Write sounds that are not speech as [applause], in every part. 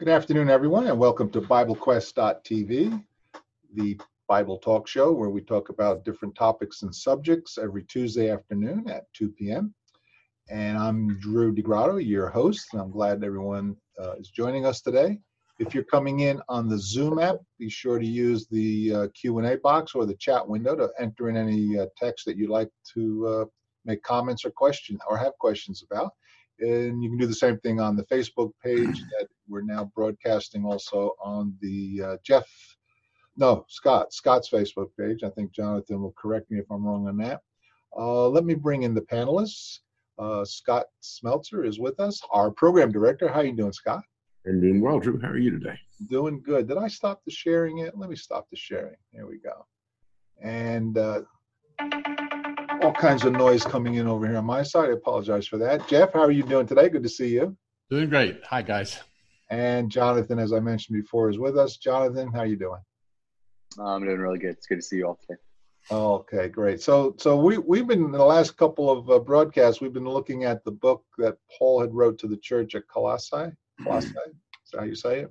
Good afternoon, everyone, and welcome to BibleQuest.tv, the Bible talk show where we talk about different topics and subjects every Tuesday afternoon at 2 p.m. And I'm Drew DeGrotto, your host, and I'm glad everyone uh, is joining us today. If you're coming in on the Zoom app, be sure to use the uh, Q&A box or the chat window to enter in any uh, text that you'd like to uh, make comments or question or have questions about. And you can do the same thing on the Facebook page that we're now broadcasting also on the uh, Jeff, no, Scott, Scott's Facebook page. I think Jonathan will correct me if I'm wrong on that. Uh, let me bring in the panelists. Uh, Scott Smeltzer is with us, our program director. How you doing, Scott? I'm doing well, Drew. How are you today? Doing good. Did I stop the sharing yet? Let me stop the sharing. There we go. And uh, all kinds of noise coming in over here on my side. I apologize for that. Jeff, how are you doing today? Good to see you. Doing great. Hi, guys. And Jonathan, as I mentioned before, is with us. Jonathan, how are you doing? I'm doing really good. It's good to see you all today. Okay, great. So, so we we've been in the last couple of uh, broadcasts. We've been looking at the book that Paul had wrote to the church at Colossae. Colossae, is that how you say it?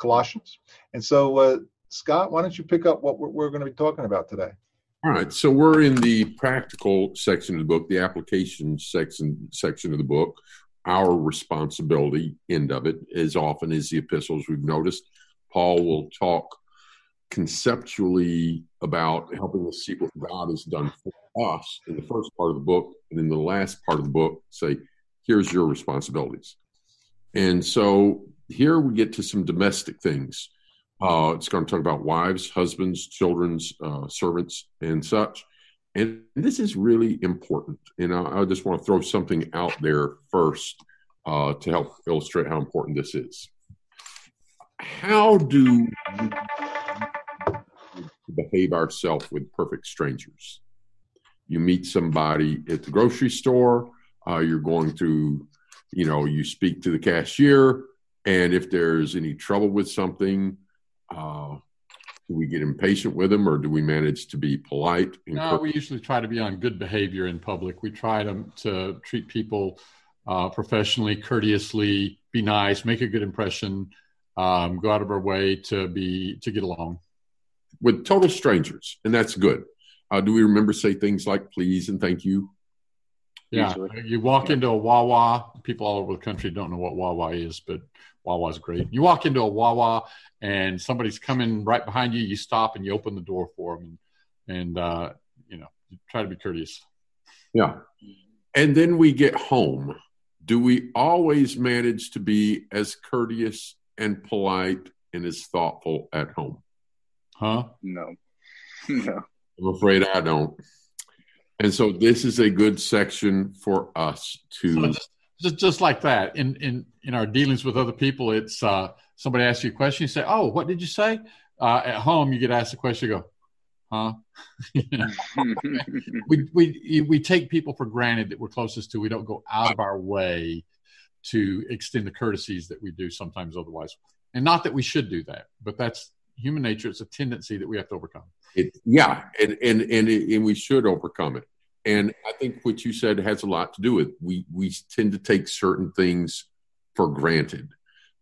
Colossians. And so, uh, Scott, why don't you pick up what we're, we're going to be talking about today? All right, so we're in the practical section of the book, the application section section of the book. Our responsibility end of it, as often as the epistles we've noticed, Paul will talk conceptually about helping us see what God has done for us in the first part of the book, and in the last part of the book, say, "Here's your responsibilities." And so here we get to some domestic things uh, it's going to talk about wives, husbands, children's, uh, servants, and such. And this is really important. And I, I just want to throw something out there first uh, to help illustrate how important this is. How do we behave ourselves with perfect strangers? You meet somebody at the grocery store, uh, you're going to, you know, you speak to the cashier, and if there's any trouble with something, uh, do we get impatient with them or do we manage to be polite? No, we usually try to be on good behavior in public. We try to, to treat people uh, professionally, courteously, be nice, make a good impression, um, go out of our way to be to get along. With total strangers, and that's good. Uh, do we remember say things like please and thank you? Yeah, Usually. you walk into a Wawa. People all over the country don't know what Wawa is, but Wawa's great. You walk into a Wawa and somebody's coming right behind you. You stop and you open the door for them, and, and uh, you know, you try to be courteous. Yeah, and then we get home. Do we always manage to be as courteous and polite and as thoughtful at home? Huh? No, [laughs] no. I'm afraid I don't. And so this is a good section for us to just just just like that in in in our dealings with other people it's uh somebody asks you a question you say oh what did you say? Uh at home you get asked a question you go huh? [laughs] We we we take people for granted that we're closest to we don't go out of our way to extend the courtesies that we do sometimes otherwise. And not that we should do that but that's human nature it's a tendency that we have to overcome. It, yeah and and and, and we should overcome it and I think what you said has a lot to do with we we tend to take certain things for granted.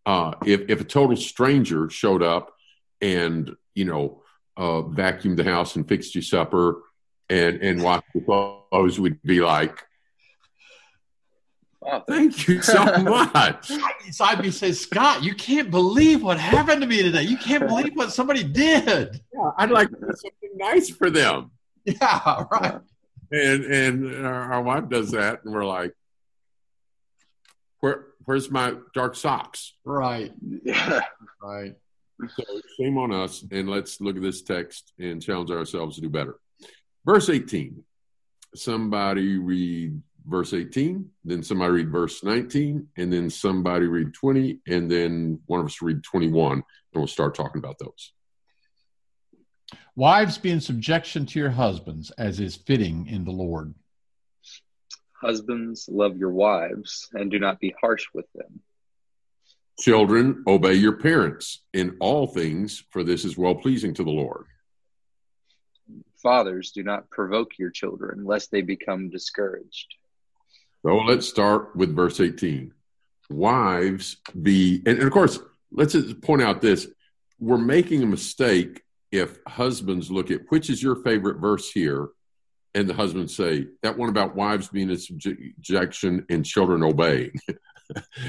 Uh, if if a total stranger showed up and you know uh, vacuumed the house and fixed you supper and and washed your clothes, we'd be like, Wow, thank you so [laughs] much. so I'd be saying, Scott, you can't believe what happened to me today. You can't believe what somebody did. Yeah, I'd like to do something nice for them. Yeah, right and and our, wife does that, and we're like, "Where where's my dark socks?" Right. Yeah. Right. So shame on us, and let's look at this text and challenge ourselves to do better. Verse 18. Somebody read verse 18, then somebody read verse 19, and then somebody read 20, and then one of us read 21, and we'll start talking about those. Wives, be in subjection to your husbands, as is fitting in the Lord. Husbands, love your wives, and do not be harsh with them. Children, obey your parents in all things, for this is well pleasing to the Lord. Fathers, do not provoke your children, lest they become discouraged. So let's start with verse 18. Wives, be, and, and of course, let's point out this: we're making a mistake if husbands look at which is your favorite verse here, and the husbands say that one about wives being in subjection and children obeying. [laughs]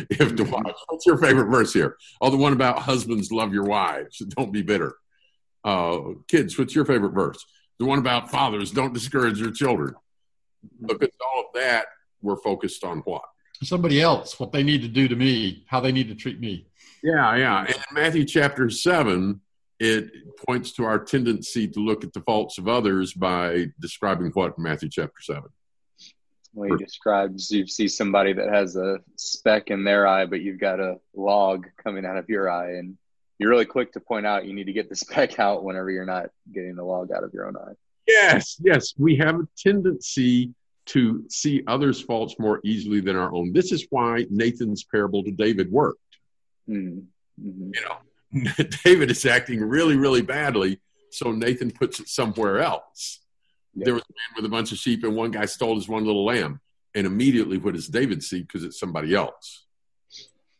if the wives, what's your favorite verse here? Oh, the one about husbands love your wives, [laughs] don't be bitter. Uh, kids, what's your favorite verse? The one about fathers don't discourage your children. Because all of that, we're focused on what? Somebody else, what they need to do to me, how they need to treat me. Yeah, yeah. And in Matthew chapter 7, it points to our tendency to look at the faults of others by describing what in Matthew chapter 7? Well, he describes you see somebody that has a speck in their eye, but you've got a log coming out of your eye, and you're really quick to point out you need to get the [laughs] speck out whenever you're not getting the log out of your own eye. Yes, yes. We have a tendency to see others' faults more easily than our own. This is why Nathan's parable to David worked. Mm-hmm. You know, [laughs] David is acting really, really badly, so Nathan puts it somewhere else. There was a man with a bunch of sheep, and one guy stole his one little lamb. And immediately, what does David see? Because it's somebody else.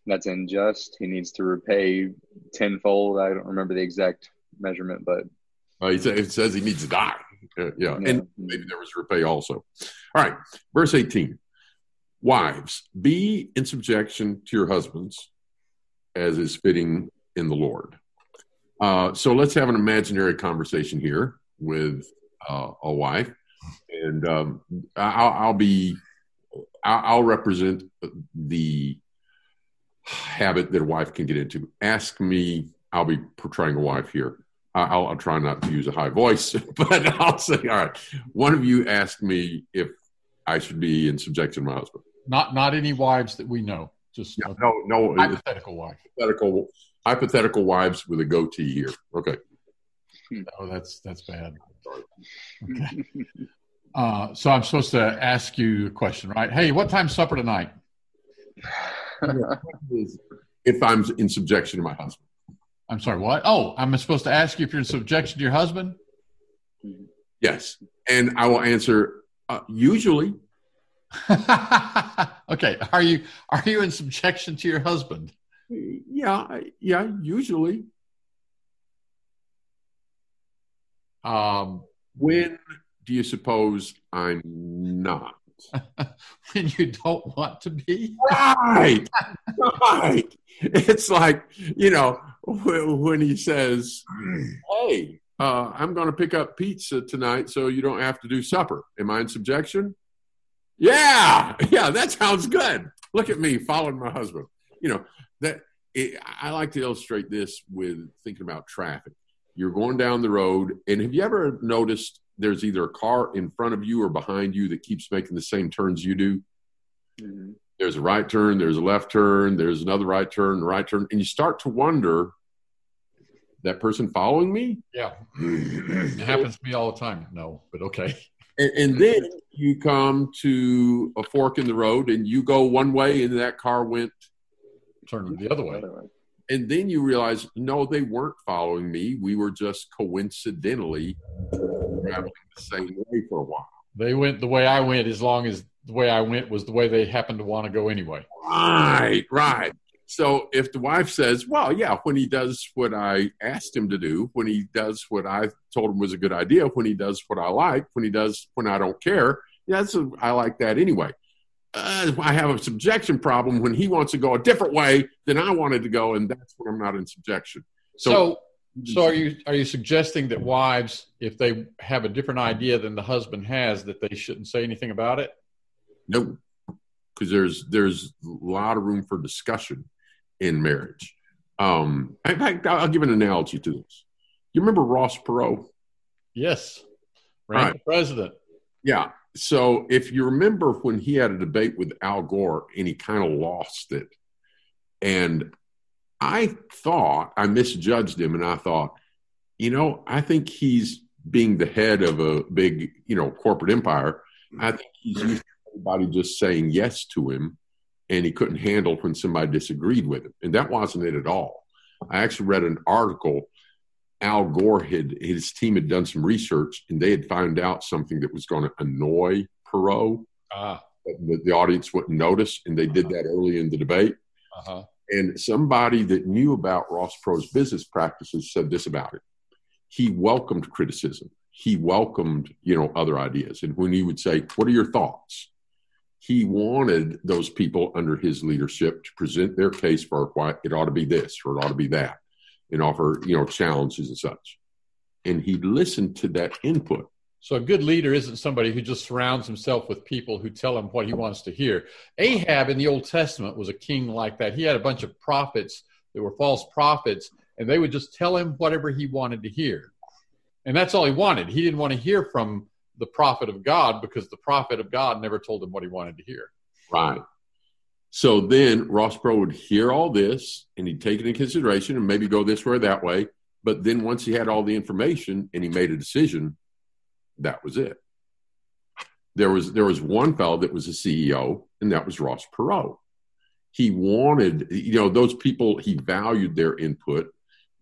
That's unjust. He needs to repay tenfold. I don't remember the exact measurement, but uh, it says he needs to die. Uh, yeah. yeah. and maybe there was repay also. All right, verse 18. Wives, be in subjection to your husbands as is fitting in the Lord. Uh, so let's have an imaginary conversation here with uh, a wife, and um, I'll, I'll, be I'll represent the habit that a wife can get into. Ask me. I'll be portraying a wife here. I'll, I'll, try not to use a high voice, [laughs] but I'll say, all right. One of you asked me if I should be in subjection to my husband. Not not any wives that we know. Just yeah, no no hypothetical wife. Hypothetical hypothetical wives with a goatee here. Okay. Oh, that's that's bad. Okay. Uh, so I'm supposed to ask you a question, right? Hey, what time's supper tonight? [laughs] if I'm in subjection to my husband. I'm sorry, what? Oh, I'm supposed to ask you if you're in subjection to your husband? Yes. And I will answer uh, usually. [laughs] okay. Are you are you in subjection to your husband? Yeah, yeah, usually. Um, when do you suppose I'm not? [laughs] when you don't want to be. Right, right. It's like you know when he says, "Hey, uh, I'm going to pick up pizza tonight, so you don't have to do supper." Am I in subjection? Yeah, yeah, that sounds good. Look at me following my husband. You know that. It, I like to illustrate this with thinking about traffic. You're going down the road, and have you ever noticed there's either a car in front of you or behind you that keeps making the same turns you do. Mm-hmm. There's a right turn, there's a left turn, there's another right turn, right turn, and you start to wonder that person following me? Yeah. [clears throat] it happens to me all the time. No, but okay. And, and, then you come to a fork in the road and you go one way and that car went turn the other way. And then you realize, no, they weren't following me. We were just coincidentally traveling the same way for a while. They went the way I went as long as the way I went was the way they happened to want to go anyway. Right, right. So if the wife says, well, yeah, when he does what I asked him to do, when he does what I told him was a good idea, when he does what I like, when he does when I don't care, yeah, that's a, I like that anyway. Uh, I have a subjection problem when he wants to go a different way than I wanted to go, and that's when I'm not in subjection. So, so so are you are you suggesting that wives, if they have a different idea than the husband has, that they shouldn't say anything about it? No, because there's there's a lot of room for discussion in marriage. Um, in fact, I'll give an analogy to this. You remember Ross Perot? Yes, ran right. president. Yeah. So if you remember when he had a debate with Al Gore and he kind of lost it, and I thought I misjudged him, and I thought, you know, I think he's being the head of a big, you know, corporate empire. Mm. I think he's used to everybody just saying yes to him, and he couldn't handle when somebody disagreed with him, and that wasn't it at all. I actually read an article. Al Gore had his team had done some research, and they had found out something that was going to annoy Perot. Ah. The, the, audience wouldn't notice, and they did that early in the debate. Uh-huh And somebody that knew about Ross Perot's business practices said this about it. He welcomed criticism. He welcomed, you know, other ideas. And when he would say, What are your thoughts? He wanted those people under his leadership to present their case for why it ought to be this or it ought to be that and offer, you know, challenges and such. And he listened to that input. So a good leader isn't somebody who just surrounds himself with people who tell him what he wants to hear. Ahab in the Old Testament was a king like that. He had a bunch of prophets that were false prophets, and they would just tell him whatever he wanted to hear. And that's all he wanted. He didn't want to hear from the prophet of God because the prophet of God never told him what he wanted to hear. Right. So then Ross Perot would hear all this and he'd take it in consideration and maybe go this way or that way. But then once he had all the information and he made a decision, that was it. There was there was one fellow that was a CEO, and that was Ross Perot. He wanted, you know, those people. He valued their input,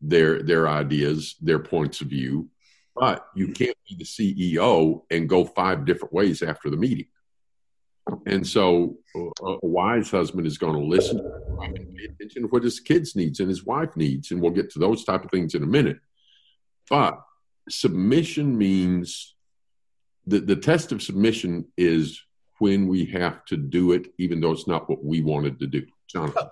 their their ideas, their points of view. But you can't be the CEO and go five different ways after the meeting. And so, a, a wise husband is going to listen and pay attention to what his kids needs and his wife needs, and we'll get to those type of things in a minute. But submission means the, the test of submission is when we have to do it, even though it's not what we wanted to do. Jonathan.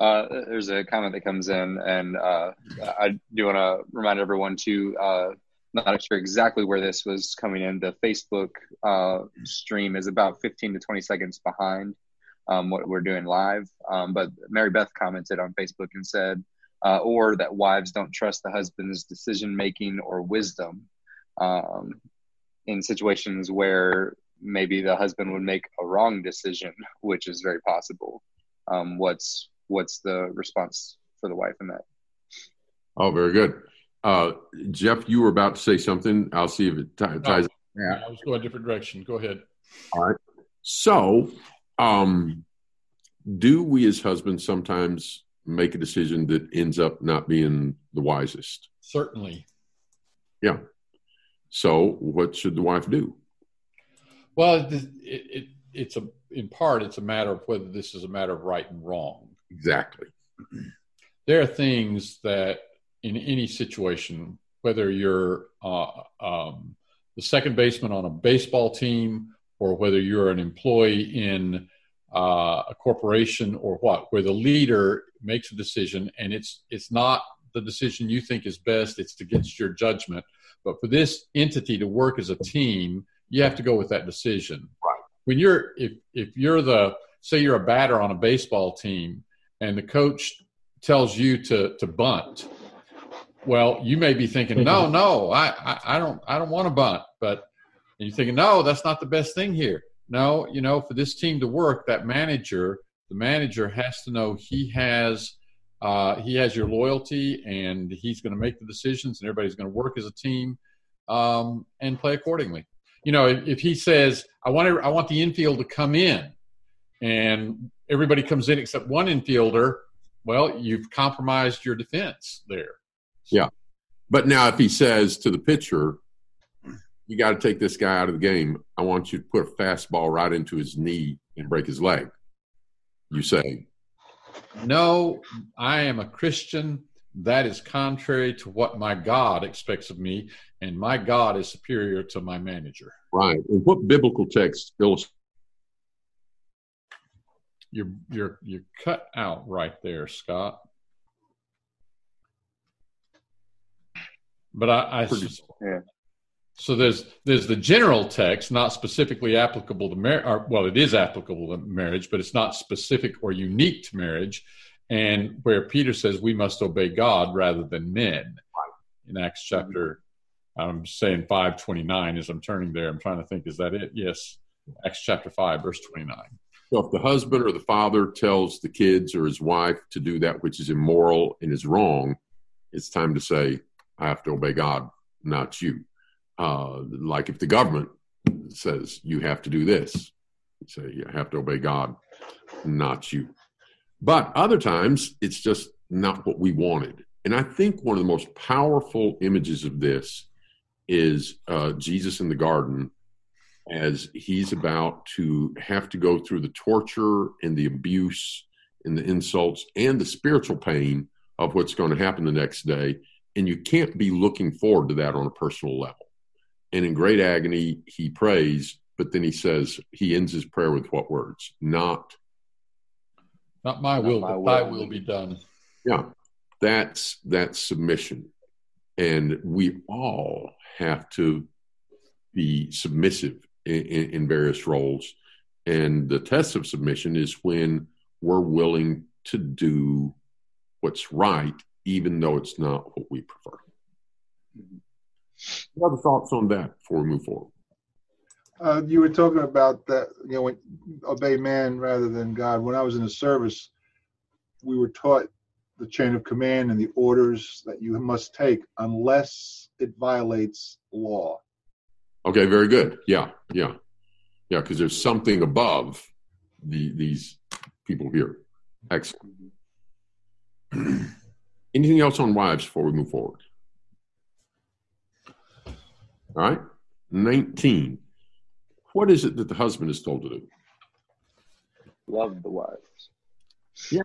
Uh, there's a comment that comes in, and uh, I do want to remind everyone to uh, not sure exactly where this was coming in. The Facebook uh, stream is about 15 to 20 seconds behind um, what we're doing live. Um, but Mary Beth commented on Facebook and said, uh, or that wives don't trust the husband's decision making or wisdom. Um, in situations where maybe the husband would make a wrong decision, which is very possible. Um, what's what's the response for the wife in that? Oh, very good. Uh, Jeff, you were about to say something. I'll see if it t- ties. No, I was going a different direction. Go ahead. All right. So, um, do we as husbands sometimes make a decision that ends up not being the wisest? Certainly. Yeah. So, what should the wife do? Well, it, it, it's a in part it's a matter of whether this is a matter of right and wrong. Exactly. There are things that in any situation, whether you're uh, um, the second baseman on a baseball team or whether you're an employee in uh, a corporation or what, where the leader makes a decision and it's it's not the decision you think is best; it's against your judgment but for this entity to work as a team, you have to go with that decision. Right. When you're if if you're the say you're a batter on a baseball team and the coach tells you to to bunt, well, you may be thinking, no, [laughs] no, I, I, I don't I don't want to bunt, but you're thinking, no, that's not the best thing here. No, you know, for this team to work, that manager, the manager has to know he has uh, he has your loyalty and he's going to make the decisions and everybody's going to work as a team um, and play accordingly you know if, if he says i want to, i want the infield to come in and everybody comes in except one infielder well you've compromised your defense there yeah but now if he says to the pitcher you got to take this guy out of the game i want you to put a fastball right into his knee and break his leg you say no, I am a Christian. That is contrary to what my God expects of me, and my God is superior to my manager. Right. And what biblical text illustrates? You're you're you're cut out right there, Scott. But I, I yeah. So there's there's the general text, not specifically applicable to marriage. Well, it is applicable to marriage, but it's not specific or unique to marriage. And where Peter says we must obey God rather than men. In Acts chapter, I'm saying five twenty nine as I'm turning there. I'm trying to think, is that it? Yes, Acts chapter five, verse twenty nine. So if the husband or the father tells the kids or his wife to do that which is immoral and is wrong, it's time to say, I have to obey God, not you. Uh, like if the government says you have to do this, say you have to obey God, not you. But other times it's just not what we wanted. And I think one of the most powerful images of this is uh, Jesus in the garden as he's about to have to go through the torture and the abuse and the insults and the spiritual pain of what's going to happen the next day. And you can't be looking forward to that on a personal level. And in great agony, he prays, but then he says, he ends his prayer with what words? Not, not my will, not my but will. thy will be done. Yeah, that's that's submission, and we all have to be submissive in, in, in various roles. And the test of submission is when we're willing to do what's right, even though it's not what we prefer. What other thoughts on that before we move forward? Uh, you were talking about that, you know, when, obey man rather than God. When I was in the service, we were taught the chain of command and the orders that you must take unless it violates law. Okay, very good. Yeah, yeah, yeah. Because there's something above the these people here. Excellent. [clears throat] Anything else on wives before we move forward? All right. 19. What is it that the husband is told to do? Love the wives. Yeah.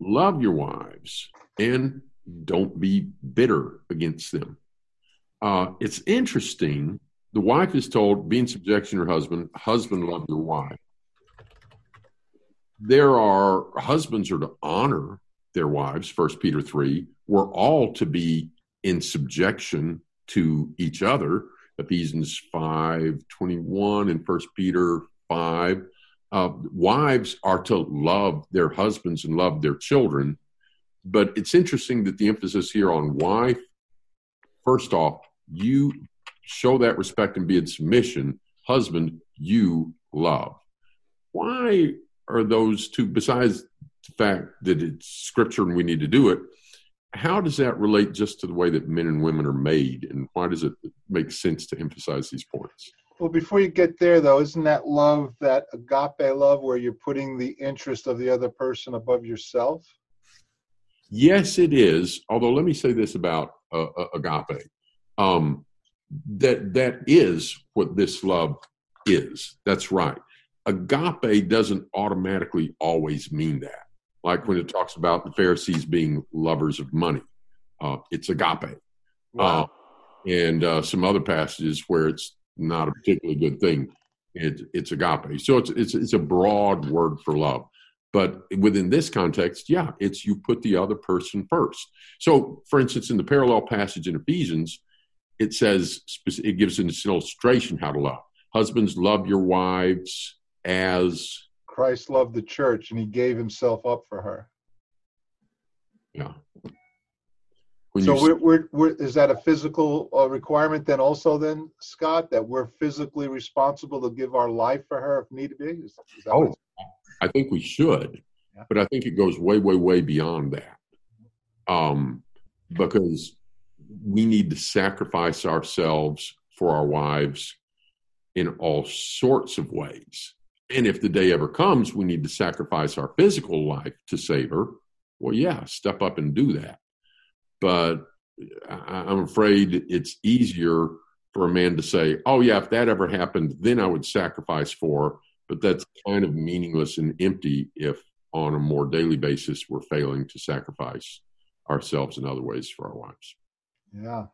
Love your wives and don't be bitter against them. Uh, it's interesting. The wife is told, be in subjection to her husband. Husband, love your wife. There are husbands are to honor their wives. First Peter three. We're all to be in subjection to each other. Ephesians five twenty one and First Peter five. Uh, wives are to love their husbands and love their children. But it's interesting that the emphasis here on wife, first off, you show that respect and be in submission. Husband, you love. Why are those two, besides fact that it's scripture and we need to do it, how does that relate just to the way that men and women are made? And why does it make sense to emphasize these points? Well, before you get there, though, isn't that love that agape love where you're putting the interest of the other person above yourself? Yes, it is. Although, let me say this about uh, uh agape um, that that is what this love is. That's right. Agape doesn't automatically always mean that. Like when it talks about the Pharisees being lovers of money, uh, it's agape. Wow. Uh, and uh, some other passages where it's not a particularly good thing, it, it's agape. So it's, it's it's a broad word for love. But within this context, yeah, it's you put the other person first. So, for instance, in the parallel passage in Ephesians, it says it gives an illustration how to love. Husbands, love your wives as Christ loved the church and he gave himself up for her. Yeah. When so we're, we're, we're, is that a physical uh, requirement then also then, Scott, that we're physically responsible to give our life for her if need be? Is, is oh, I think we should, yeah. but I think it goes way, way, way beyond that. Um, because we need to sacrifice ourselves for our wives in all sorts of ways. And if the day ever comes, we need to sacrifice our physical life to save her. Well, yeah, step up and do that. But I'm afraid it's easier for a man to say, oh, yeah, if that ever happened, then I would sacrifice for her. But that's kind of meaningless and empty if on a more daily basis we're failing to sacrifice ourselves in other ways for our wives. Yeah.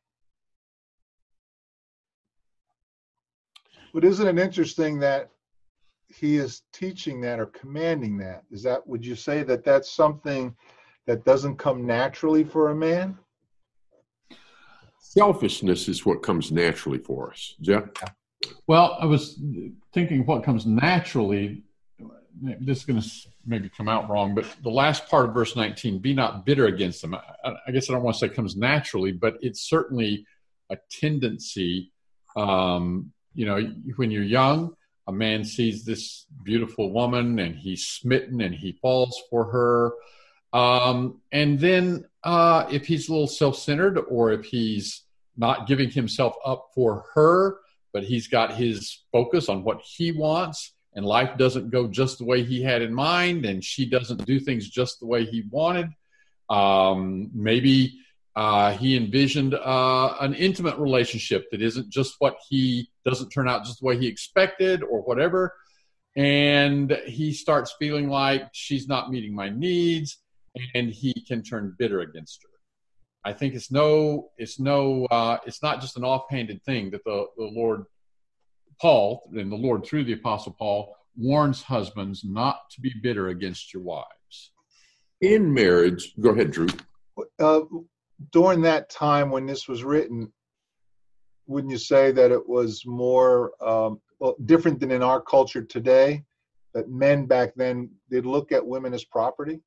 But isn't it interesting that he is teaching that or commanding that? Is that, would you say that that's something that doesn't come naturally for a man? Selfishness is what comes naturally for us. Jeff? Well, I was thinking what comes naturally. This is going to maybe come out wrong, but the last part of verse 19, be not bitter against them. I, I guess I don't want to say comes naturally, but it's certainly a tendency. Um, you know, when you're young, a man sees this beautiful woman and he's smitten and he falls for her. Um, and then uh, if he's a little self centered or if he's not giving himself up for her, but he's got his focus on what he wants, and life doesn't go just the way he had in mind, and she doesn't do things just the way he wanted. Um, maybe uh, he envisioned uh, an intimate relationship that isn't just what he doesn't turn out just the way he expected, or whatever. and he starts feeling like she's not meeting my needs and he can turn bitter against her. I think it's no it's no uh, it's not just an offhanded thing that the, the lord paul and the lord through the apostle paul warns husbands not to be bitter against your wives. In marriage go ahead drew. Uh, during that time when this was written wouldn't you say that it was more um, well, different than in our culture today? That men back then they'd look at women as property,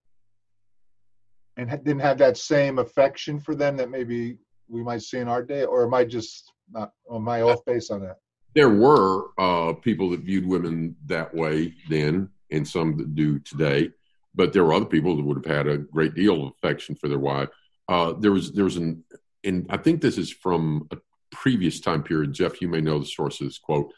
and didn't have that same affection for them that maybe we might see in our day. Or am I just not? Am I off base on that? There were uh, people that viewed women that way then, and some that do today. But there were other people that would have had a great deal of affection for their wife. Uh, there was there was an, and I think this is from a previous time period. Jeff, you may know the source of this quote,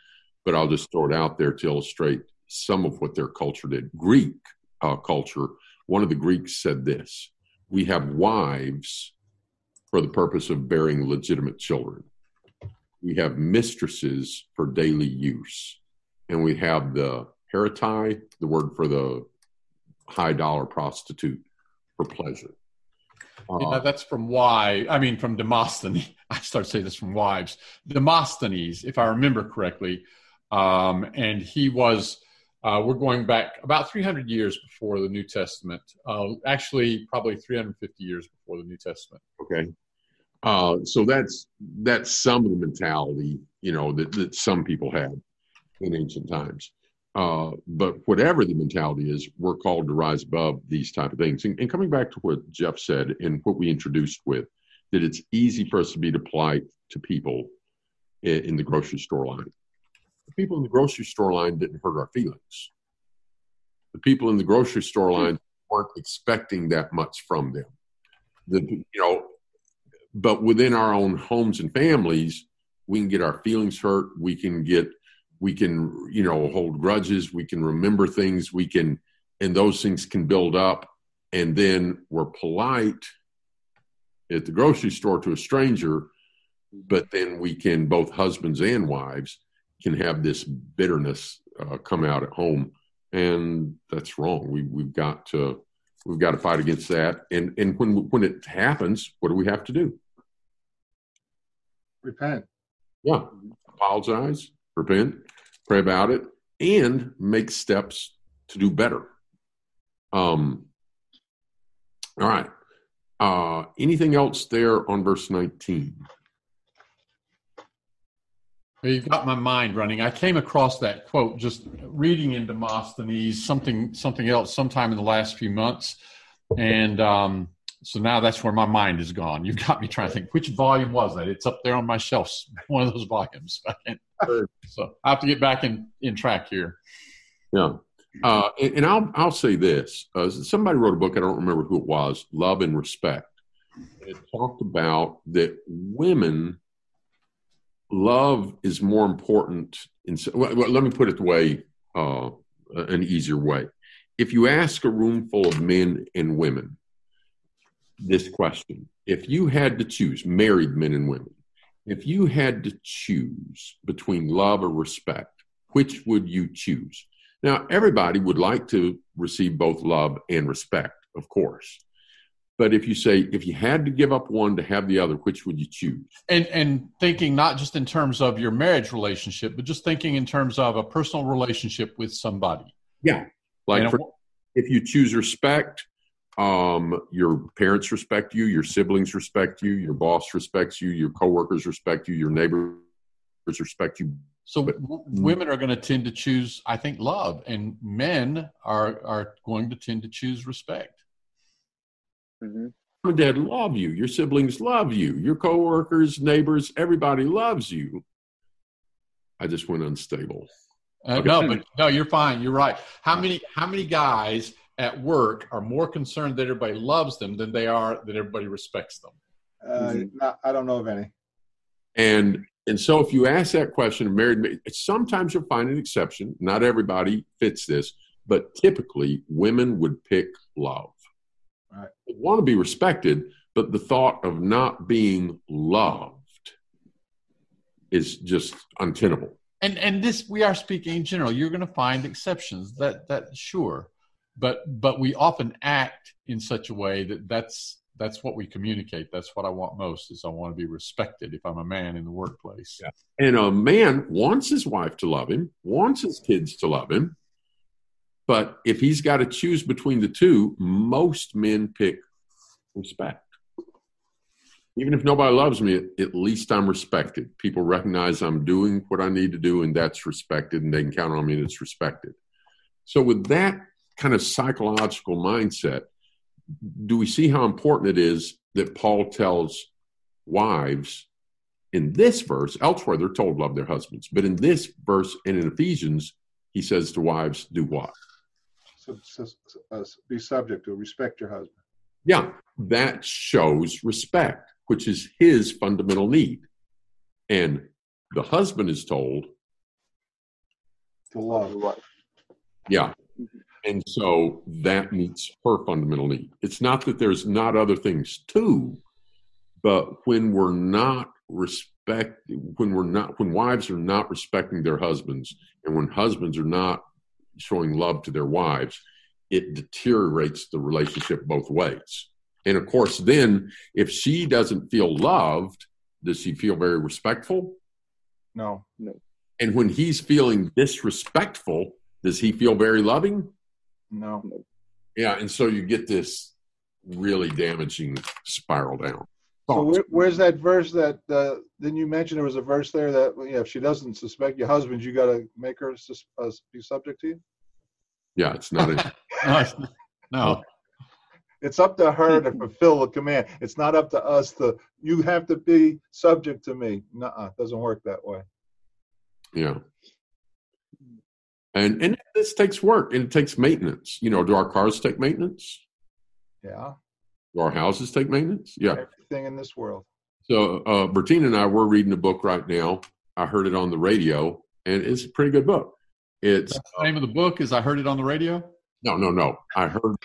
but I'll just throw it out there to illustrate some of what their culture did. Greek uh, culture, one of the Greeks said this We have wives for the purpose of bearing legitimate children, we have mistresses for daily use, and we have the hetairai, the word for the high dollar prostitute, for pleasure. Uh, you know, that's from why I mean from Demosthenes. [laughs] I start saying this from wives. Demosthenes, if I remember correctly, um, and he was. Uh, we're going back about 300 years before the New Testament. Uh, actually, probably 350 years before the New Testament. Okay. Uh, so that's that's some of the mentality, you know, that, that some people had in ancient times. Uh, but whatever the mentality is, we're called to rise above these type of things. And, and, coming back to what Jeff said and what we introduced with, that it's easy for us to be polite to people in, in the grocery store line. The people in the grocery store line didn't hurt our feelings. The people in the grocery store line weren't expecting that much from them. The, you know, but within our own homes and families, we can get our feelings hurt. We can get we can you know hold grudges we can remember things we can and those things can build up. And then we're polite at the grocery store to a stranger but then we can both husbands and wives can have this bitterness uh, come out at home. And that's wrong. We, we've got to we've got to fight against that. And and when when it happens what do we have to do? Repent. Yeah. Apologize repent, pray about it, and make steps to do better. Um, all right. Uh, anything else there on verse 19? You've got my mind running. I came across that quote just reading in Demosthenes, something something else sometime in the last few months, and um, so now that's where my mind is gone. You've got me trying to think which volume was that? It's up there on my shelves, [laughs] one of those volumes. [laughs] so I have to get back in in track here. Yeah, uh, and, and, I'll I'll say this: uh, somebody wrote a book. I don't remember who it was. Love and Respect. It talked about that women love is more important. In well, let me put it the way uh, an easier way. If you ask a room full of men and women this question. If you had to choose, married men and women, if you had to choose between love or respect, which would you choose? Now, everybody would like to receive both love and respect, of course. But if you say if you had to give up one to have the other, which would you choose? And and thinking not just in terms of your marriage relationship, but just thinking in terms of a personal relationship with somebody. Yeah, like for, if you choose respect, um, your parents respect you, your siblings respect you, your boss respects you, your coworkers respect you, your neighbors respect you. So but, women are going to tend to choose, I think, love, and men are are going to tend to choose respect. Mm-hmm. Mom and dad love you. Your siblings love you. Your coworkers, neighbors, everybody loves you. I just went unstable. Uh, okay. No, but no, you're fine. You're right. How many how many guys at work are more concerned that everybody loves them than they are that everybody respects them? Uh, mm-hmm. not, I don't know of any. And and so if you ask that question of married, sometimes you'll find an exception. Not everybody fits this, but typically women would pick love. Right. They want to be respected, but the thought of not being loved is just untenable. and and this we are speaking in general. You're going to find exceptions. That that sure, but but we often act in such a way that that's that's what we communicate. That's what I want most is I want to be respected if I'm a man in the workplace. Yeah. And a man wants his wife to love him, wants his kids to love him. But if he's got to choose between the two, most men pick respect. Even if nobody loves me, at least I'm respected. People recognize I'm doing what I need to do, and that's respected, and they can count on me and it's respected. So, with that kind of psychological mindset, do we see how important it is that Paul tells wives in this verse? Elsewhere, they're told love their husbands, but in this verse and in Ephesians, he says to wives, do what? So, so, uh, be subject to respect your husband. Yeah, that shows respect, which is his fundamental need. And the husband is told to love the wife. Yeah. And so that meets her fundamental need. It's not that there's not other things too, but when we're not respect, when we're not, when wives are not respecting their husbands, and when husbands are not showing love to their wives, it deteriorates the relationship both ways. And of course, then if she doesn't feel loved, does she feel very respectful? No. No. And when he's feeling disrespectful, does he feel very loving? No. Yeah, and so you get this really damaging spiral down. So where, where's that verse that uh, then you mentioned there was a verse there that yeah, if she doesn't suspect your husband, you got to make her sus- uh, be subject to you. Yeah, it's not. A, [laughs] no, no, it's up to her to fulfill the command. It's not up to us to. You have to be subject to me. No, it doesn't work that way. Yeah. And and this takes work and it takes maintenance. You know, do our cars take maintenance? Yeah. Do our houses take maintenance? Yeah. Everything in this world. So uh Bertina and I we're reading a book right now. I heard it on the radio and it's a pretty good book. It's That's the name of the book is I heard it on the radio? No, no, no. I heard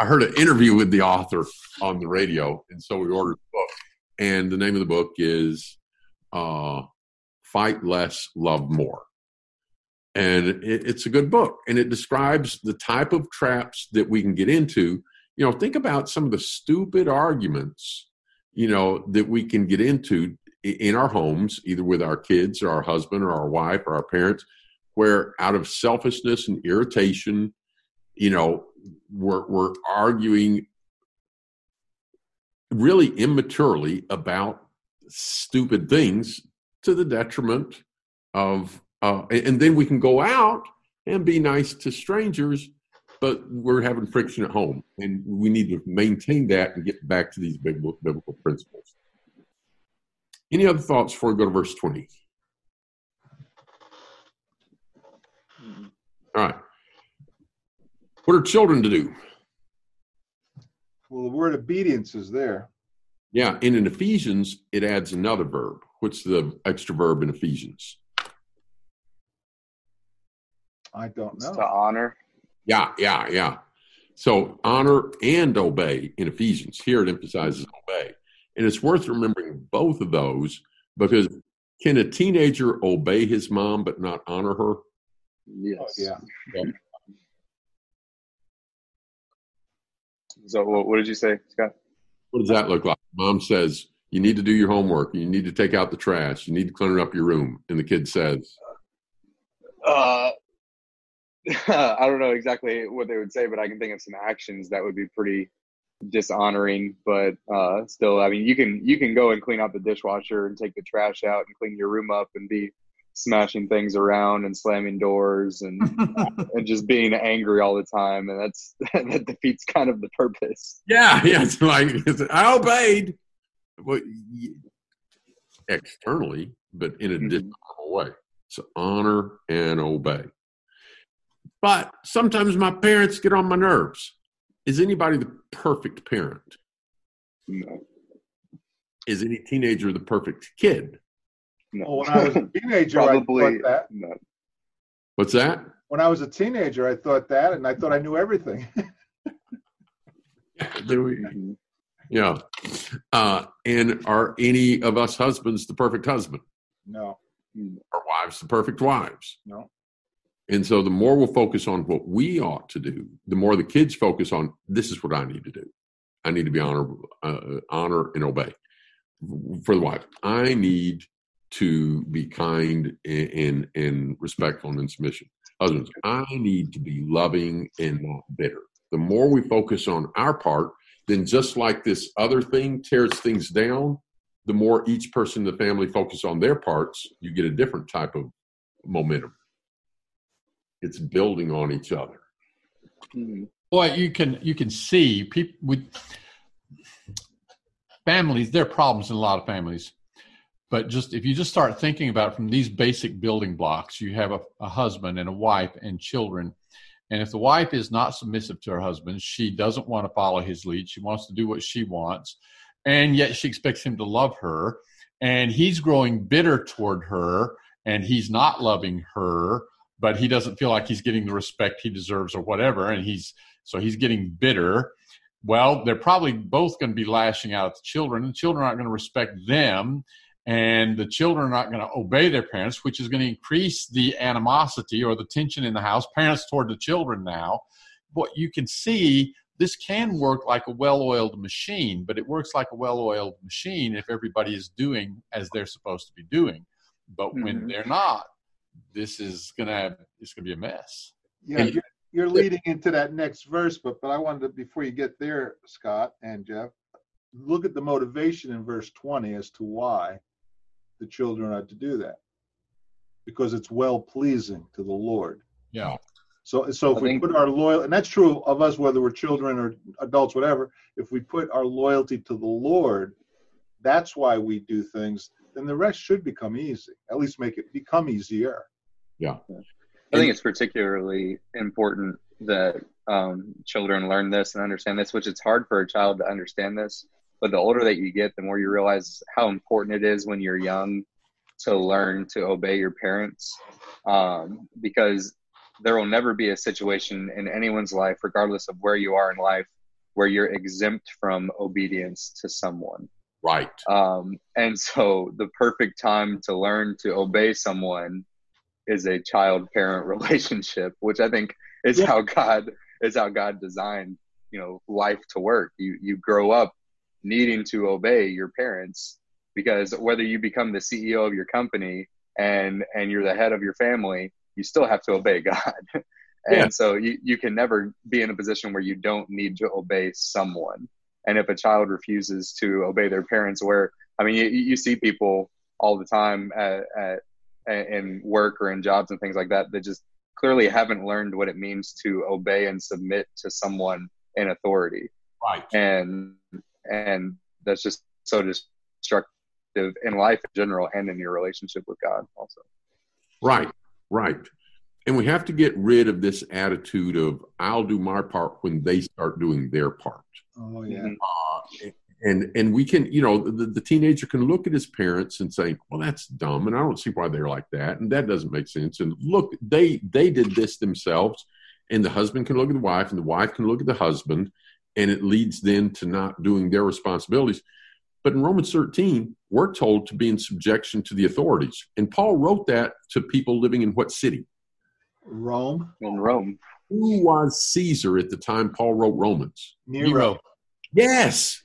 I heard an interview with the author on the radio, and so we ordered the book. And the name of the book is uh, "Fight Less, Love More." And it, it's a good book. And it describes the type of traps that we can get into. You know think about some of the stupid arguments you know that we can get into in our homes either with our kids or our husband or our wife or our parents where out of selfishness and irritation you know we're, we're arguing really immaturely about stupid things to the detriment of uh, and then we can go out and be nice to strangers, but we're having friction at home. And we need to maintain that and get back to these big biblical principles. Any other thoughts before we go to verse 20? All right. What are children to do? Well, the word obedience is there. Yeah, and in Ephesians, it adds another verb. What's the extra verb in Ephesians? I don't know. To honor. Yeah, yeah, yeah. So honor and obey in Ephesians. Here it emphasizes obey. And it's worth remembering both of those because can a teenager obey his mom but not honor her? Yes. Oh, yeah. yeah. So what did you say, Scott? What does that look like? Mom says, you need to do your homework. You need to take out the trash. You need to clean up your room. And the kid says, uh, [laughs] I don't know exactly what they would say, but I can think of some actions that would be pretty dishonoring. But uh, still, I mean, you can you can go and clean out the dishwasher and take the trash out and clean your room up and be smashing things around and slamming doors and [laughs] and just being angry all the time, and that's [laughs] that defeats kind of the purpose. Yeah, yeah, it's like it's, I obeyed, well, externally, but in a mm-hmm. different way. So honor and obey. But sometimes my parents get on my nerves. Is anybody the perfect parent? No. Is any teenager the perfect kid? No. Well, when I was a [laughs] teenager, Probably I thought that. No. What's that? When I was a teenager, I thought that, and I thought I knew everything. [laughs] Mm-hmm. yeah. Uh, and are any of us husbands the perfect husband? No. Are wives the perfect wives? No. And so the more we'll focus on what we ought to do, the more the kids focus on this is what I need to do. I need to be honorable, uh, honor and obey. For the wife, I need to be kind and, and, and respectful and in submission. Husbands, I need to be loving and not bitter. The more we focus on our part, then just like this other thing tears things down, the more each person in the family focus on their parts, you get a different type of momentum. It's building on each other. Mm-hmm. Boy, you can you can see people with families. There are problems in a lot of families, but just if you just start thinking about it from these basic building blocks, you have a, a husband and a wife and children. And if the wife is not submissive to her husband, she doesn't want to follow his lead. She wants to do what she wants and yet she expects him to love her and he's growing bitter toward her and he's not loving her but he doesn't feel like he's getting the respect he deserves or whatever and he's so he's getting bitter well they're probably both going to be lashing out at the children and the children aren't going to respect them and the children are not going to obey their parents which is going to increase the animosity or the tension in the house parents toward the children now what you can see this can work like a well-oiled machine, but it works like a well-oiled machine if everybody is doing as they're supposed to be doing. But mm-hmm. when they're not, this is gonna have it's gonna be a mess. Yeah, you're, you're leading into that next verse, but but I wanted to before you get there, Scott and Jeff, look at the motivation in verse 20 as to why the children are to do that. Because it's well pleasing to the Lord. Yeah. So, so if I we think, put our loyal, and that's true of us, whether we're children or adults, whatever. If we put our loyalty to the Lord, that's why we do things. Then the rest should become easy. At least make it become easier. Yeah. I think it's particularly important that um, children learn this and understand this, which it's hard for a child to understand this. But the older that you get, the more you realize how important it is when you're young to learn to obey your parents. Um, because there will never be a situation in anyone's life, regardless of where you are in life, where you're exempt from obedience to someone. Right. Um, and so the perfect time to learn to obey someone is a child parent [laughs] relationship, which I think is yeah. how God is how God designed, you know, life to work. You you grow up needing to obey your parents because whether you become the CEO of your company and and you're the head of your family you still have to obey [laughs] God. and yeah. so you, you can never be in a position where you don't need to obey someone. And if a child refuses to obey their parents, where, I mean, you, you see people all the time at, at, in work or in jobs and things like that that just clearly haven't learned what it means to obey and submit to someone in authority. Right. And, and that's just so destructive in life in general and in your relationship with God also. Right. Right. And we have to get rid of this attitude of I'll do my part when they start doing their part. Oh yeah. Uh, and and we can, you know, the, the teenager can look at his parents and say, "Well, that's dumb," and I don't see why they're like that, and that doesn't make sense. And look, they they did this themselves, and the husband can look at the wife, and the wife can look at the husband, and it leads then to not doing their responsibilities. But in Romans 13, we're told to be in subjection to the authorities. And Paul wrote that to people living in what city? Rome. In Rome. Who was Caesar at the time Paul wrote Romans? Nero. Yes.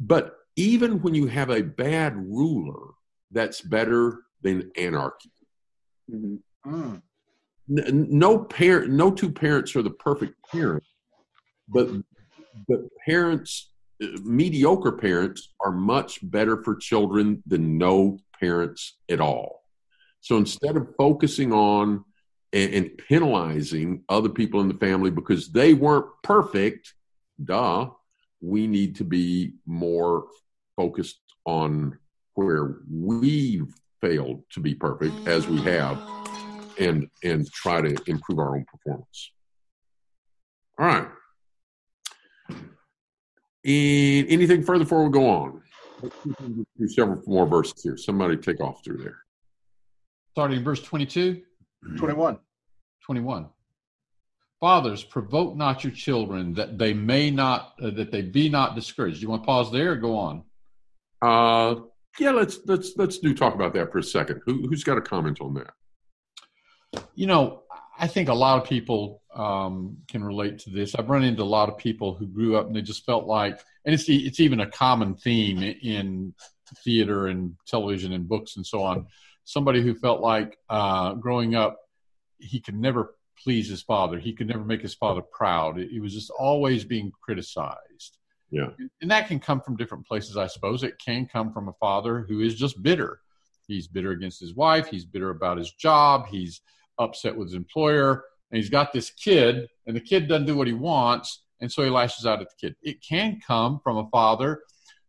But even when you have a bad ruler, that's better than anarchy. Mm-hmm. Mm. No parent, no two parents are the perfect parent, but but parents mediocre parents are much better for children than no parents at all. So instead of focusing on and, and, penalizing other people in the family because they weren't perfect, duh, we need to be more focused on where we've failed to be perfect as we have and and try to improve our own performance. All right. And anything further before we go on? Let's several more verses here. Somebody take off through there. Starting in verse 22? 21. 21. Fathers, provoke not your children that they may not, uh, that they be not discouraged. You want to pause there or go on? Uh, Yeah, let's let's let's do talk about that for a second. Who, who's got a comment on that? You know, I think a lot of people um, can relate to this. I've run into a lot of people who grew up and they just felt like, and it's it's even a common theme in theater and television and books and so on. Somebody who felt like uh, growing up, he could never please his father. He could never make his father proud. He was just always being criticized. Yeah, and that can come from different places, I suppose. It can come from a father who is just bitter. He's bitter against his wife. He's bitter about his job. He's upset with his employer and he's got this kid and the kid doesn't do what he wants and so he lashes out at the kid it can come from a father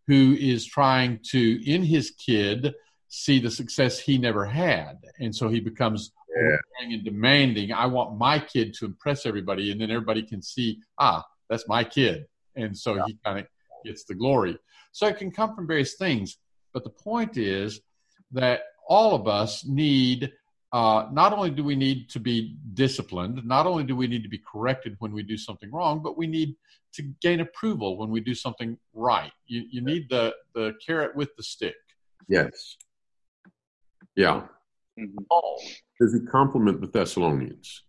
who is trying to in his kid see the success he never had and so he becomes yeah. and demanding i want my kid to impress everybody and then everybody can see ah that's my kid and so yeah. he kind of gets the glory so it can come from various things but the point is that all of us need uh, not only do we need to be disciplined, not only do we need to be corrected when we do something wrong, but we need to gain approval when we do something right. You, you need the, the carrot with the stick. Yes. Yeah. Mm-hmm. Paul, does he compliment the Thessalonians?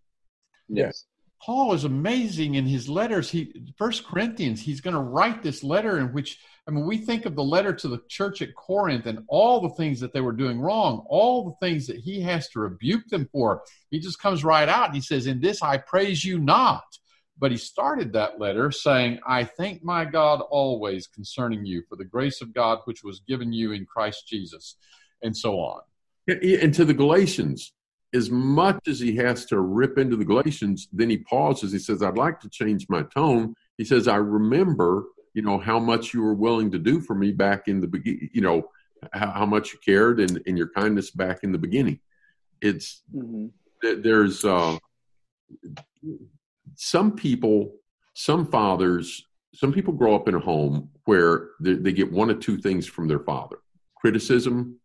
Yes. Paul is amazing in his letters. He First Corinthians, he's going to write this letter in which I mean, we think of the letter to the church at Corinth and all the things that they were doing wrong, all the things that he has to rebuke them for. He just comes right out and he says, In this I praise you not. But he started that letter saying, I thank my God always concerning you for the grace of God which was given you in Christ Jesus, and so on. And to the Galatians, as much as he has to rip into the Galatians, then he pauses. He says, I'd like to change my tone. He says, I remember you know how much you were willing to do for me back in the beginning you know how, how, much you cared and, and your kindness back in the beginning it's mm-hmm. there's uh, some people some fathers some people grow up in a home where they, they get one of two things from their father criticism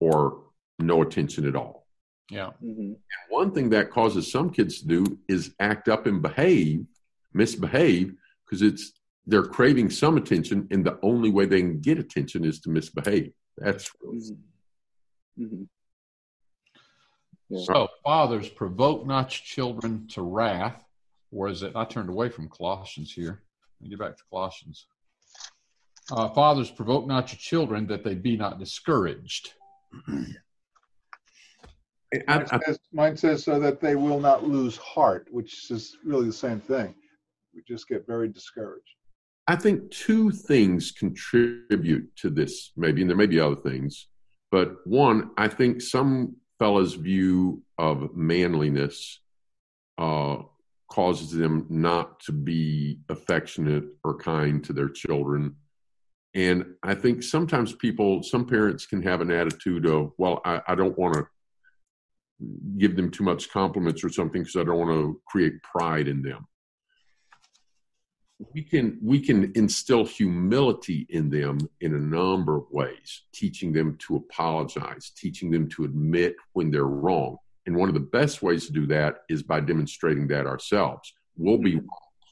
or no attention at all yeah mm-hmm. and one thing that causes some kids to do is act up and behave misbehave because it's they're craving some attention, and the only way they can get attention is to misbehave. That's mm-hmm. mm-hmm. Yeah. so. Fathers, provoke not your children to wrath. Or is it? I turned away from Colossians here. Let me get back to Colossians. Uh, fathers, provoke not your children that they be not discouraged. [clears throat] mine, says, mine says so that they will not lose heart, which is really the same thing. We just get very discouraged. I think two things contribute to this, maybe, and there may be other things. But one, I think some fellas' view of manliness uh, causes them not to be affectionate or kind to their children. And I think sometimes people, some parents can have an attitude of, well, I, I don't want to give them too much compliments or something because I don't want to create pride in them. We can we can instill humility in them in a number of ways teaching them to apologize teaching them to admit when they're wrong. And one of the best ways to do that is by demonstrating that ourselves. We'll be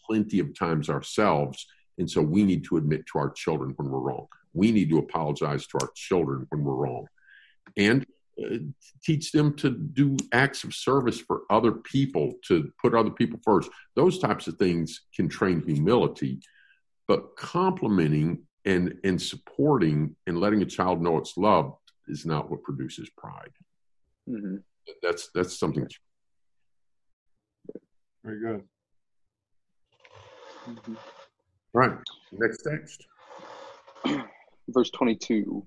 plenty of times ourselves and so we need to admit to our children when we're wrong. We need to apologize to our children when we're wrong. And teach them to do acts of service for other people, to put other people first. Those types of things can train humility, but complimenting and and supporting and letting a child know it's loved is not what produces pride. Mm-hmm. That's that's something. Very good. Mm-hmm. Right. Next text. Verse twenty-two.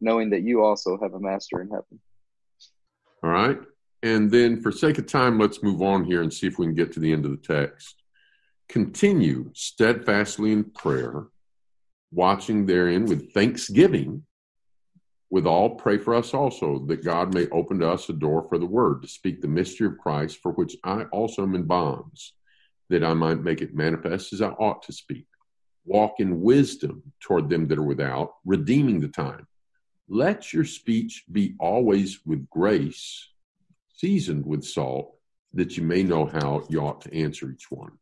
knowing that you also have a master in heaven. All right. And then, for sake of time, let's move on here and see if we can get to the end of the text. Continue steadfastly in prayer, watching therein with thanksgiving With all, pray for us also, that God may open to us a door for the word to speak the mystery of Christ, for which I also am in bonds, that I might make it manifest as I ought to speak. Walk in wisdom toward them that are without, redeeming the time. Let your speech be always with grace, seasoned with salt, that you may know how you ought to answer each one.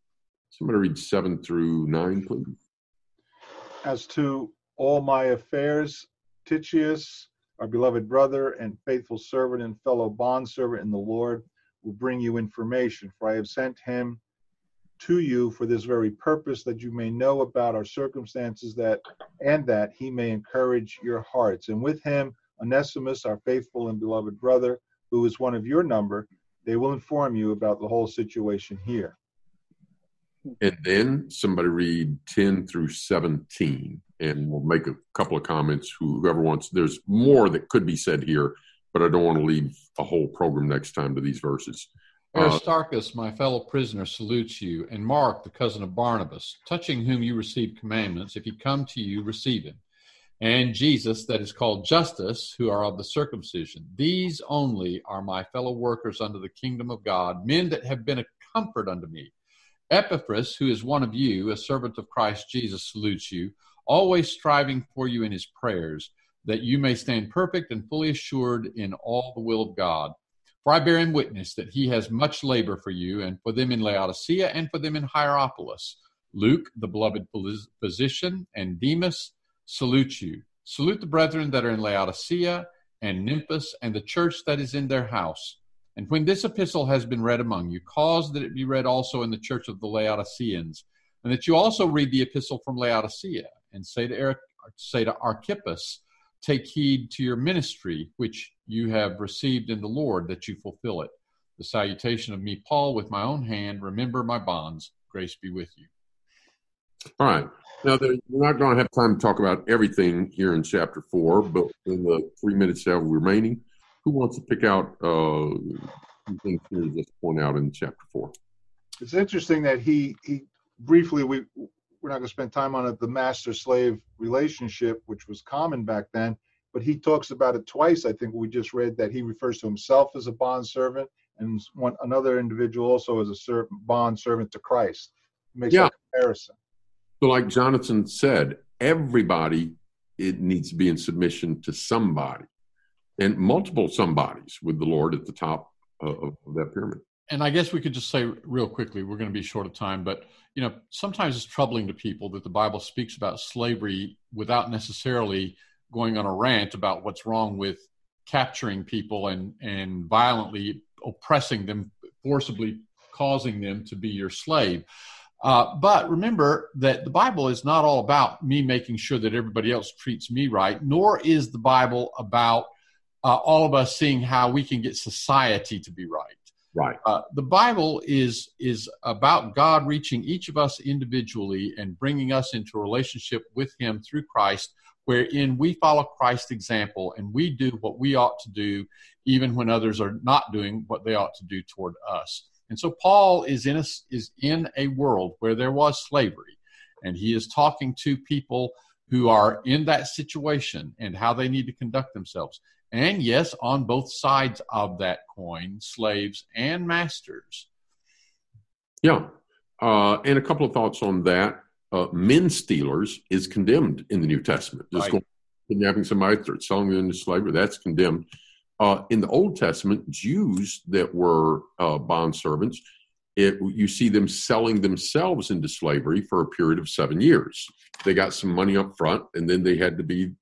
Somebody read seven through nine, please. As to all my affairs, Tychicus, our beloved brother and faithful servant and fellow bondservant in the Lord, will bring you information, for I have sent him to you for this very purpose, that you may know about our circumstances, that and that he may encourage your hearts. And with him, Onesimus, our faithful and beloved brother, who is one of your number, they will inform you about the whole situation here. And then somebody read 10 through 17, and we'll make a couple of comments. Whoever wants, there's more that could be said here, but I don't want to leave a whole program next time to these verses. Uh, Aristarchus, my fellow prisoner, salutes you, and Mark, the cousin of Barnabas, touching whom you received commandments. If he come to you, receive him. And Jesus, that is called Justus, who are of the circumcision. These only are my fellow workers under the kingdom of God, men that have been a comfort unto me. Epaphras, who is one of you, a servant of Christ Jesus, salutes you, always striving for you in his prayers, that you may stand perfect and fully assured in all the will of God. For I bear him witness that he has much labor for you, and for them in Laodicea, and for them in Hierapolis. Luke, the beloved physician, and Demas salute you. Salute the brethren that are in Laodicea, and Nymphas, and the church that is in their house. And when this epistle has been read among you, cause that it be read also in the church of the Laodiceans, and that you also read the epistle from Laodicea, and say to, Eric, say to Archippus, Take heed to your ministry, which you have received in the Lord, that you fulfill it. The salutation of me, Paul, with my own hand, remember my bonds. Grace be with you. All right. Now, we're not going to have time to talk about everything here in chapter four, but in the three minutes that have remaining, who wants to pick out uh, things here to just point out in chapter four? It's interesting that he he briefly we we're not going to spend time on it the master slave relationship, which was common back then, but he talks about it twice. I think we just read that he refers to himself as a bond servant and one another individual also as a servant, bond servant to Christ. He makes yeah. comparison. So, like Jonathan said, everybody it needs to be in submission to somebody and multiple somebodies with the Lord at the top of, of that pyramid. And I guess we could just say real quickly, we're going to be short of time, but you know, sometimes it's troubling to people that the Bible speaks about slavery without necessarily going on a rant about what's wrong with capturing people and and violently oppressing them, forcibly causing them to be your slave. Uh, but remember that the Bible is not all about me making sure that everybody else treats me right, nor is the Bible about uh, all of us seeing how we can get society to be right. Right. Uh, the Bible is is about God reaching each of us individually and bringing us into a relationship with Him through Christ, wherein we follow Christ's example and we do what we ought to do, even when others are not doing what they ought to do toward us. And so Paul is in a, is in a world where there was slavery, and he is talking to people who are in that situation and how they need to conduct themselves and yes, on both sides of that coin, slaves and masters. Yeah. Uh, and a couple of thoughts on that. Uh, men stealers is condemned in the New Testament. Just right. kidnapping somebody, selling them into slavery, that's condemned. Uh, in the Old Testament, Jews that were uh, bond servants, it, you see them selling themselves into slavery for a period of seven years. They got some money up front, and then they had to be,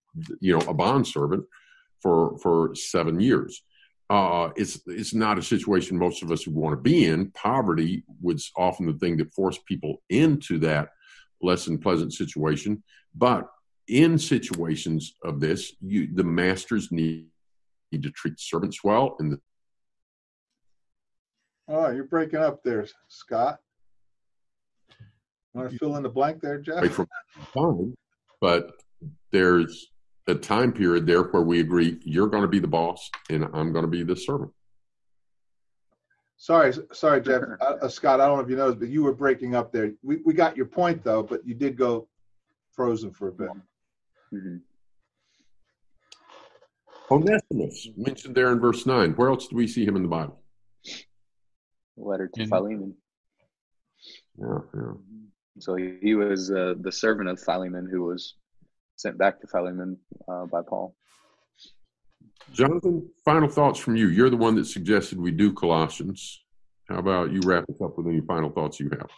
you know, a bond servant for for seven years. Uh, it's it's not a situation most of us would want to be in. Poverty was often the thing that forced people into that less than pleasant situation. But in situations of this, you, the masters need, need to treat servants well. And the- oh, you're breaking up there, Scott. Want to fill in the blank there, Jeff? From time, but there's a time period there where we agree you're going to be the boss and I'm going to be the servant. Sorry, sorry, [laughs] Jeff. Uh, Scott, I don't know if you know, but you were breaking up there. We, we got your point though, but you did go frozen for a bit. Mm-hmm. Onesimus, mentioned there in verse 9. Where else do we see him in the Bible? Letter to Philemon. Yeah, yeah. So he was uh, the servant of Philemon who was sent back to Philemon uh, by Paul. Jonathan, final thoughts from you. You're the one that suggested we do Colossians. How about you wrap us up with any final thoughts you have?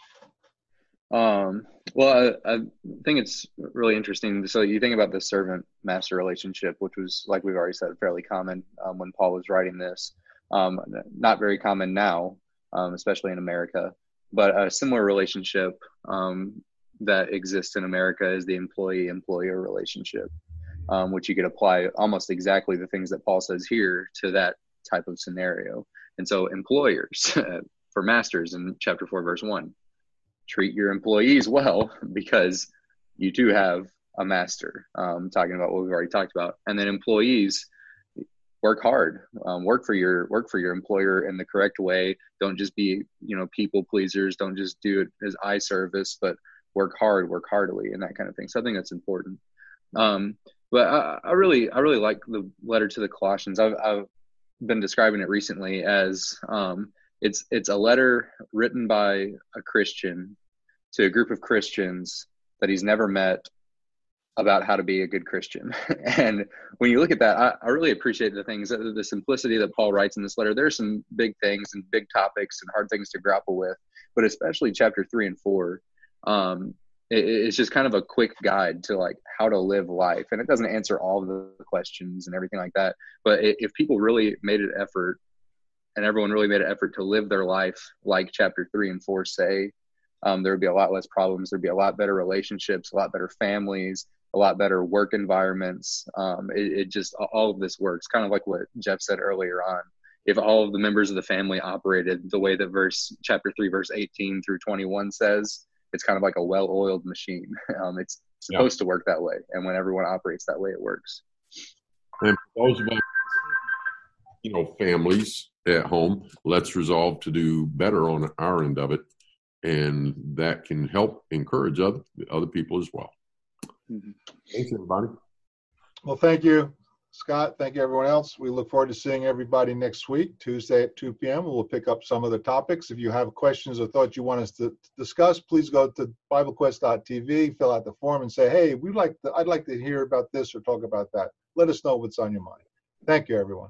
Um, well, I, I, think it's really interesting. So you think about the servant master relationship, which was, like we've already said, fairly common um, when Paul was writing this. Um, not very common now, um, especially in America, but a similar relationship um, that exists in America is the employee employer relationship, um, which you could apply almost exactly the things that Paul says here to that type of scenario. And so, employers [laughs] for masters in chapter 4, verse 1 treat your employees well [laughs] because you do have a master. Um, talking about what we've already talked about, and then employees work hard, um, work for your work for your employer in the correct way. Don't just be you know people pleasers. Don't just do it as eye service, but work hard, work heartily, and that kind of thing. So I think that's important. Um, but I, I, really I really like the letter to the Colossians. I've, I've been describing it recently as um, it's it's a letter written by a Christian to a group of Christians that he's never met about how to be a good Christian. [laughs] and when you look at that, I, I, really appreciate the things, the simplicity that Paul writes in this letter. There's some big things and big topics and hard things to grapple with, but especially chapter three and four. Um, it, it's just kind of a quick guide to like how to live life. And it doesn't answer all the questions and everything like that. But if people really made an effort and everyone really made an effort to live their life like chapter three and four say, um, there would be a lot less problems. There'd be a lot better relationships, a lot better families, a lot better work environments. Um, it, it, just all of this works, kind of like what Jeff said earlier on. If all of the members of the family operated the way that verse chapter three, verse eighteen through twenty-one says, it's kind of like a well-oiled machine. [laughs] Um, it's supposed yeah. to work that way, and when everyone operates that way, it works. And for those of us, you know, families at home, let's resolve to do better on our end of it, and that can help encourage other other people as well. Mm-hmm. Thanks, everybody. Well, thank you, Scott. Thank you, everyone else. We look forward to seeing everybody next week, Tuesday at 2 p.m. We'll pick up some other topics. If you have questions or thoughts you want us to discuss, please go to BibleQuest.tv, fill out the form, and say, "Hey, we'd like to, I'd like to hear about this or talk about that." Let us know what's on your mind. Thank you, everyone.